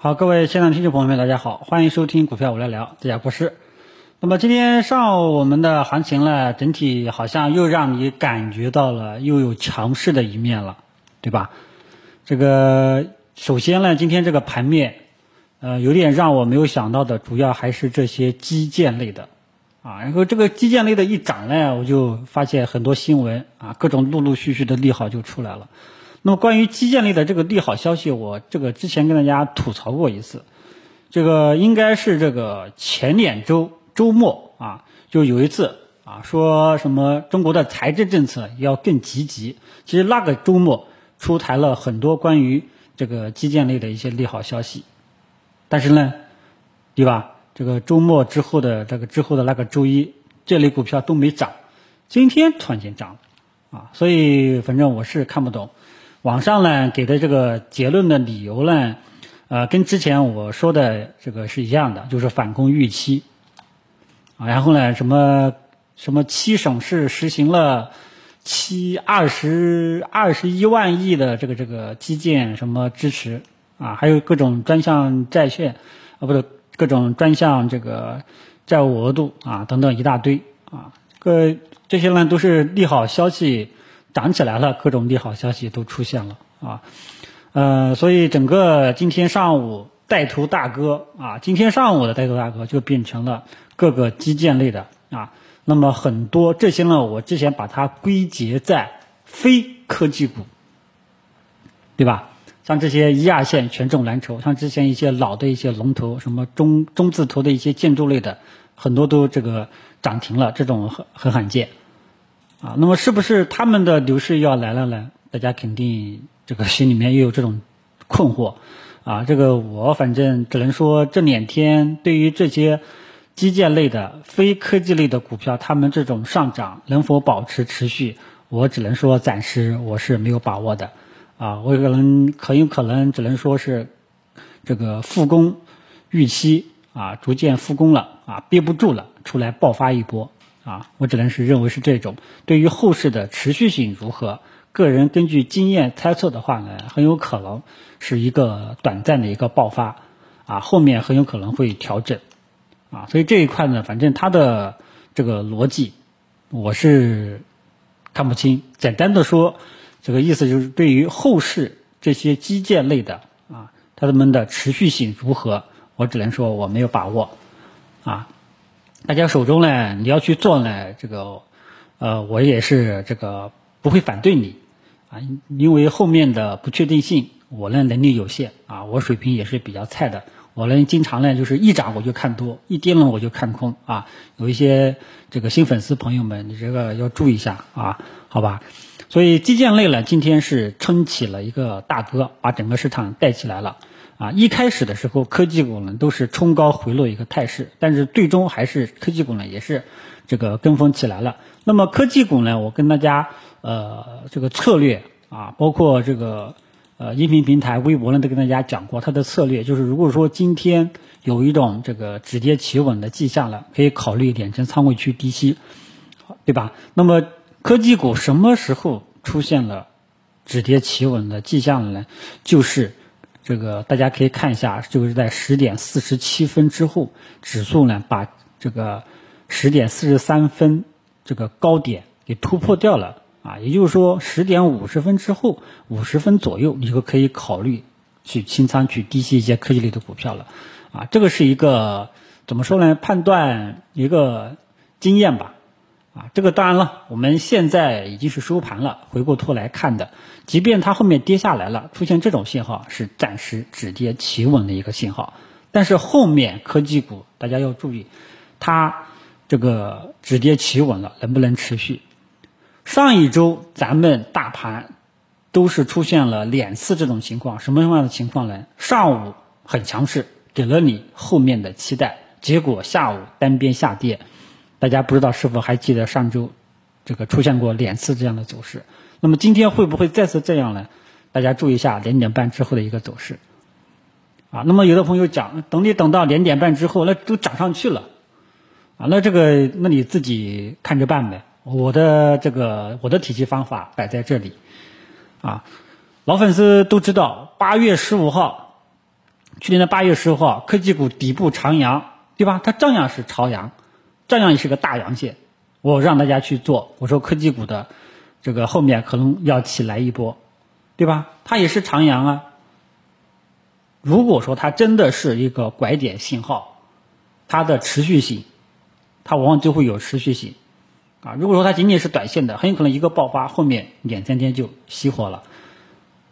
好，各位现场听众朋友们，大家好，欢迎收听股票我来聊，这家国师。那么今天上午我们的行情呢，整体好像又让你感觉到了又有强势的一面了，对吧？这个首先呢，今天这个盘面，呃，有点让我没有想到的，主要还是这些基建类的，啊，然后这个基建类的一涨呢，我就发现很多新闻啊，各种陆陆续续的利好就出来了。那么关于基建类的这个利好消息，我这个之前跟大家吐槽过一次，这个应该是这个前两周周末啊，就有一次啊，说什么中国的财政政策要更积极。其实那个周末出台了很多关于这个基建类的一些利好消息，但是呢，对吧？这个周末之后的这个之后的那个周一，这类股票都没涨，今天突然间涨了啊，所以反正我是看不懂。网上呢给的这个结论的理由呢，呃，跟之前我说的这个是一样的，就是反攻预期，啊，然后呢，什么什么七省市实行了七二十二十一万亿的这个这个基建什么支持，啊，还有各种专项债券，啊，不是各种专项这个债务额度啊等等一大堆啊，各这些呢都是利好消息。涨起来了，各种利好消息都出现了啊，呃，所以整个今天上午带头大哥啊，今天上午的带头大哥就变成了各个基建类的啊。那么很多这些呢，我之前把它归结在非科技股，对吧？像这些一二线权重蓝筹，像之前一些老的一些龙头，什么中中字头的一些建筑类的，很多都这个涨停了，这种很很罕见。啊，那么是不是他们的牛市要来了呢？大家肯定这个心里面又有这种困惑，啊，这个我反正只能说这两天对于这些基建类的、非科技类的股票，他们这种上涨能否保持持续，我只能说暂时我是没有把握的，啊，我可能很有可能只能说是这个复工预期啊，逐渐复工了啊，憋不住了，出来爆发一波。啊，我只能是认为是这种。对于后市的持续性如何，个人根据经验猜测的话呢，很有可能是一个短暂的一个爆发，啊，后面很有可能会调整，啊，所以这一块呢，反正它的这个逻辑我是看不清。简单的说，这个意思就是对于后市这些基建类的啊，它们的持续性如何，我只能说我没有把握，啊。大家手中呢，你要去做呢，这个，呃，我也是这个不会反对你，啊，因为后面的不确定性，我呢能力有限，啊，我水平也是比较菜的，我呢经常呢就是一涨我就看多，一跌了我就看空，啊，有一些这个新粉丝朋友们，你这个要注意一下啊，好吧？所以基建类呢，今天是撑起了一个大哥，把整个市场带起来了。啊，一开始的时候，科技股呢都是冲高回落一个态势，但是最终还是科技股呢也是这个跟风起来了。那么科技股呢，我跟大家呃这个策略啊，包括这个呃音频平台、微博呢都跟大家讲过，它的策略就是，如果说今天有一种这个止跌企稳的迹象了，可以考虑点成仓位去低吸，对吧？那么科技股什么时候出现了止跌企稳的迹象了呢？就是。这个大家可以看一下，就是在十点四十七分之后，指数呢把这个十点四十三分这个高点给突破掉了啊，也就是说十点五十分之后，五十分左右你就可以考虑去清仓去低吸一些科技类的股票了啊，这个是一个怎么说呢？判断一个经验吧。啊，这个当然了，我们现在已经是收盘了，回过头来看的，即便它后面跌下来了，出现这种信号是暂时止跌企稳的一个信号，但是后面科技股大家要注意，它这个止跌企稳了能不能持续？上一周咱们大盘都是出现了两次这种情况，什么样的情况呢？上午很强势，给了你后面的期待，结果下午单边下跌。大家不知道是否还记得上周，这个出现过两次这样的走势？那么今天会不会再次这样呢？大家注意一下两点半之后的一个走势。啊，那么有的朋友讲，等你等到两点半之后，那都涨上去了，啊，那这个那你自己看着办呗。我的这个我的体系方法摆在这里，啊，老粉丝都知道，八月十五号去年的八月十五号，科技股底部长阳，对吧？它照样是朝阳，照样也是个大阳线。我让大家去做，我说科技股的这个后面可能要起来一波，对吧？它也是长阳啊。如果说它真的是一个拐点信号，它的持续性，它往往就会有持续性啊。如果说它仅仅是短线的，很有可能一个爆发，后面两三天就熄火了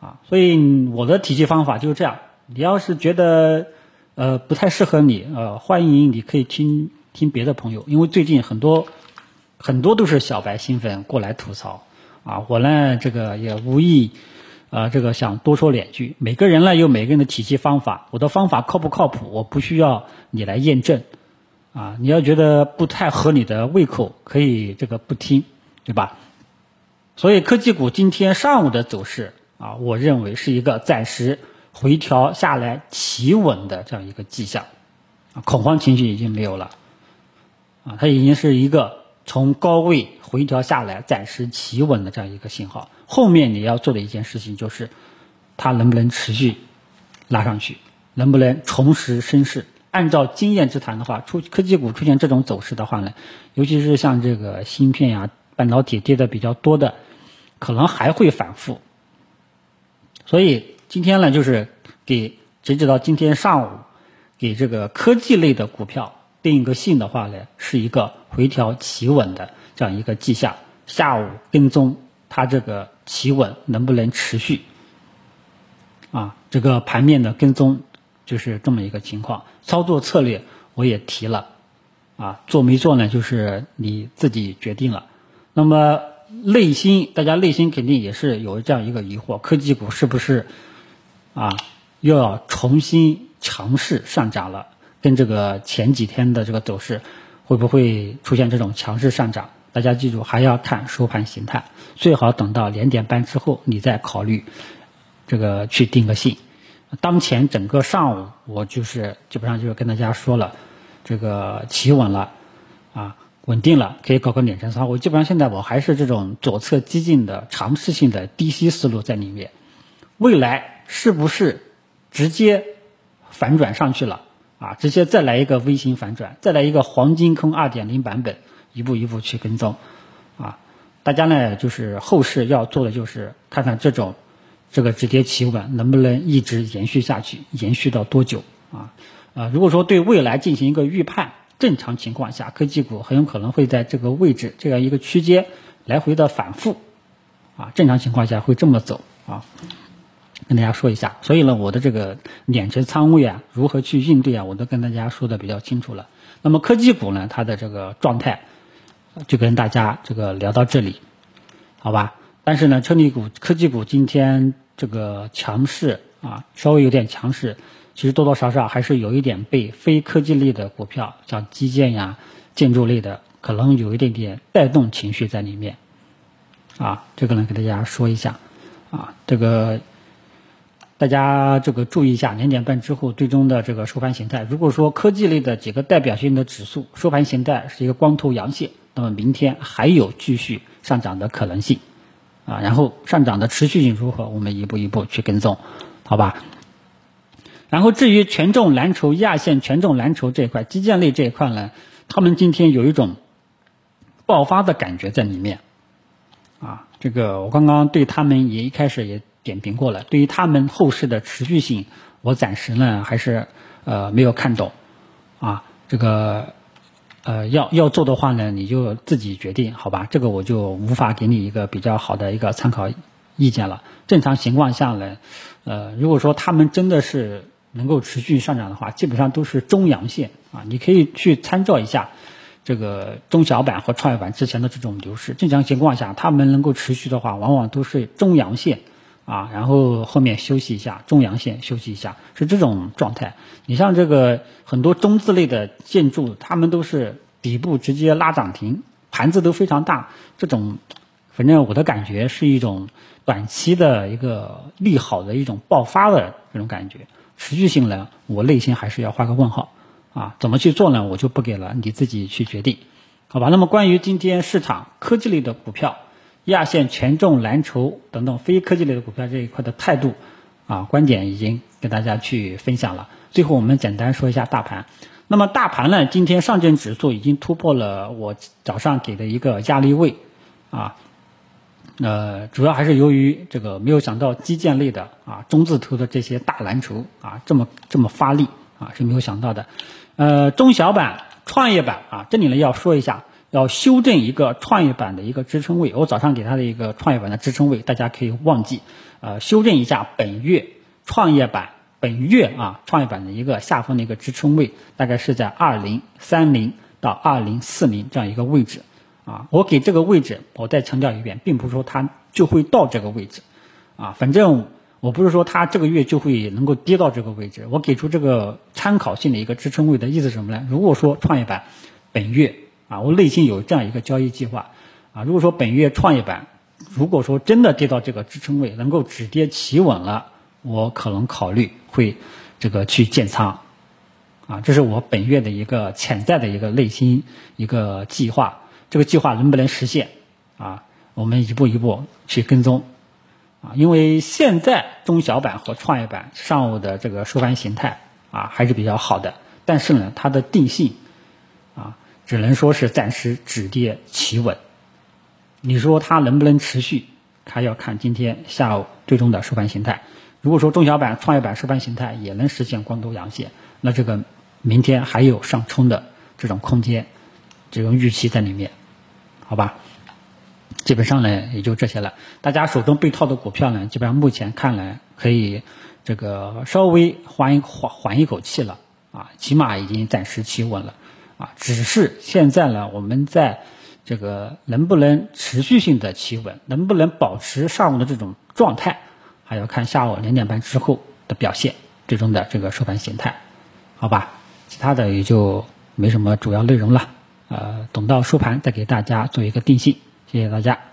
啊。所以我的体系方法就是这样。你要是觉得呃不太适合你，呃，欢迎你可以听听别的朋友，因为最近很多很多都是小白新粉过来吐槽啊。我呢这个也无意。啊，这个想多说两句。每个人呢有每个人的体系方法，我的方法靠不靠谱，我不需要你来验证。啊，你要觉得不太合你的胃口，可以这个不听，对吧？所以科技股今天上午的走势啊，我认为是一个暂时回调下来企稳的这样一个迹象，恐慌情绪已经没有了，啊，它已经是一个从高位回调下来暂时企稳的这样一个信号。后面你要做的一件事情就是，它能不能持续拉上去，能不能重拾升势？按照经验之谈的话，出科技股出现这种走势的话呢，尤其是像这个芯片呀、半导体跌的比较多的，可能还会反复。所以今天呢，就是给截止到今天上午，给这个科技类的股票定一个性的话呢，是一个回调企稳的这样一个迹象。下午跟踪它这个。企稳能不能持续？啊，这个盘面的跟踪就是这么一个情况。操作策略我也提了，啊，做没做呢？就是你自己决定了。那么内心，大家内心肯定也是有这样一个疑惑：科技股是不是啊又要重新强势上涨了？跟这个前几天的这个走势会不会出现这种强势上涨？大家记住，还要看收盘形态，最好等到两点半之后，你再考虑这个去定个性。当前整个上午，我就是基本上就是跟大家说了，这个企稳了，啊，稳定了，可以搞个两成仓。我基本上现在我还是这种左侧激进的尝试性的低吸思路在里面。未来是不是直接反转上去了？啊，直接再来一个 V 型反转，再来一个黄金坑二点零版本。一步一步去跟踪，啊，大家呢就是后市要做的就是看看这种这个止跌企稳能不能一直延续下去，延续到多久啊？啊，如果说对未来进行一个预判，正常情况下科技股很有可能会在这个位置这样一个区间来回的反复，啊，正常情况下会这么走啊，跟大家说一下。所以呢，我的这个两成仓位啊，如何去应对啊，我都跟大家说的比较清楚了。那么科技股呢，它的这个状态。就跟大家这个聊到这里，好吧？但是呢，车厘股、科技股今天这个强势啊，稍微有点强势，其实多多少少还是有一点被非科技类的股票，像基建呀、建筑类的，可能有一点点带动情绪在里面，啊，这个呢，给大家说一下，啊，这个大家这个注意一下，两点半之后最终的这个收盘形态。如果说科技类的几个代表性的指数收盘形态是一个光头阳线。那么明天还有继续上涨的可能性，啊，然后上涨的持续性如何，我们一步一步去跟踪，好吧？然后至于权重蓝筹、亚线权重蓝筹这一块，基建类这一块呢，他们今天有一种爆发的感觉在里面，啊，这个我刚刚对他们也一开始也点评过了，对于他们后市的持续性，我暂时呢还是呃没有看懂，啊，这个。呃，要要做的话呢，你就自己决定，好吧？这个我就无法给你一个比较好的一个参考意见了。正常情况下呢，呃，如果说他们真的是能够持续上涨的话，基本上都是中阳线啊，你可以去参照一下这个中小板和创业板之前的这种流势。正常情况下，他们能够持续的话，往往都是中阳线。啊，然后后面休息一下，中阳线休息一下，是这种状态。你像这个很多中字类的建筑，他们都是底部直接拉涨停，盘子都非常大。这种，反正我的感觉是一种短期的一个利好的一种爆发的这种感觉，持续性呢，我内心还是要画个问号。啊，怎么去做呢？我就不给了，你自己去决定，好吧？那么关于今天市场科技类的股票。亚线权重蓝筹等等非科技类的股票这一块的态度，啊观点已经给大家去分享了。最后我们简单说一下大盘。那么大盘呢，今天上证指数已经突破了我早上给的一个压力位，啊，呃，主要还是由于这个没有想到基建类的啊中字头的这些大蓝筹啊这么这么发力啊是没有想到的，呃，中小板、创业板啊，这里呢要说一下，要修正一个创业板的一个支撑位，我早上给它的一个创业板的支撑位，大家可以忘记，呃，修正一下本月创业板。本月啊，创业板的一个下方的一个支撑位，大概是在二零三零到二零四零这样一个位置啊。我给这个位置，我再强调一遍，并不是说它就会到这个位置啊。反正我不是说它这个月就会能够跌到这个位置。我给出这个参考性的一个支撑位的意思是什么呢？如果说创业板本月啊，我内心有这样一个交易计划啊。如果说本月创业板如果说真的跌到这个支撑位，能够止跌企稳了。我可能考虑会这个去建仓，啊，这是我本月的一个潜在的一个内心一个计划。这个计划能不能实现啊？我们一步一步去跟踪啊。因为现在中小板和创业板上午的这个收盘形态啊还是比较好的，但是呢，它的定性只能说是暂时止跌企稳。你说它能不能持续？还要看今天下午最终的收盘形态。如果说中小板、创业板收盘形态也能实现光头阳线，那这个明天还有上冲的这种空间，这种预期在里面，好吧？基本上呢也就这些了。大家手中被套的股票呢，基本上目前看来可以这个稍微缓一缓缓一口气了啊，起码已经暂时企稳了啊。只是现在呢，我们在这个能不能持续性的企稳，能不能保持上午的这种状态？还要看下午两点半之后的表现，最终的这个收盘形态，好吧？其他的也就没什么主要内容了，呃，等到收盘再给大家做一个定性。谢谢大家。